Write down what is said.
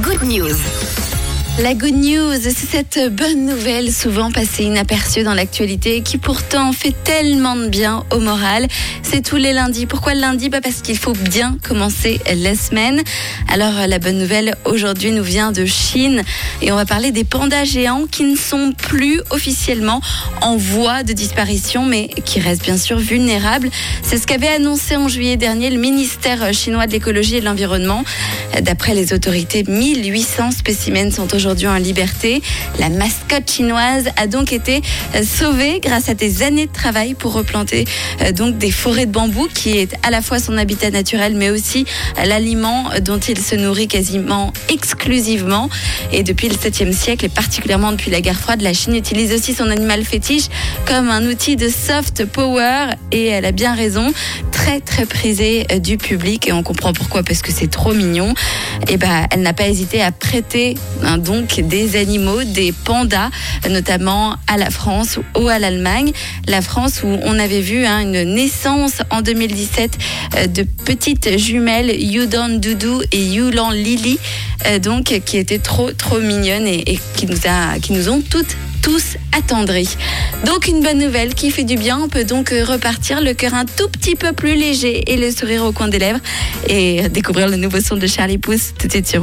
Good news. La good news, c'est cette bonne nouvelle souvent passée inaperçue dans l'actualité qui pourtant fait tellement de bien au moral. C'est tous les lundis. Pourquoi le lundi? Bah Parce qu'il faut bien commencer la semaine. Alors la bonne nouvelle aujourd'hui nous vient de Chine et on va parler des pandas géants qui ne sont plus officiellement en voie de disparition mais qui restent bien sûr vulnérables. C'est ce qu'avait annoncé en juillet dernier le ministère chinois de l'écologie et de l'environnement. D'après les autorités, 1800 spécimens sont aujourd'hui en liberté. La mascotte chinoise a donc été euh, sauvée grâce à des années de travail pour replanter euh, donc des forêts de bambou qui est à la fois son habitat naturel mais aussi euh, l'aliment dont il se nourrit quasiment exclusivement. Et depuis le 7e siècle et particulièrement depuis la guerre froide, la Chine utilise aussi son animal fétiche comme un outil de soft power et elle a bien raison, très très prisé du public et on comprend pourquoi parce que c'est trop mignon. Et ben elle n'a pas hésité à prêter un don des animaux, des pandas, notamment à la France ou à l'Allemagne. La France où on avait vu hein, une naissance en 2017 euh, de petites jumelles Yudon Doudou et Yulan Lily, euh, donc qui étaient trop trop mignonnes et, qui nous a, qui nous ont toutes tous attendris. Donc une bonne nouvelle qui fait du bien. On peut donc repartir le cœur un tout petit peu plus léger et le sourire au coin des lèvres et découvrir le nouveau son de Charlie Pouce tout de suite sur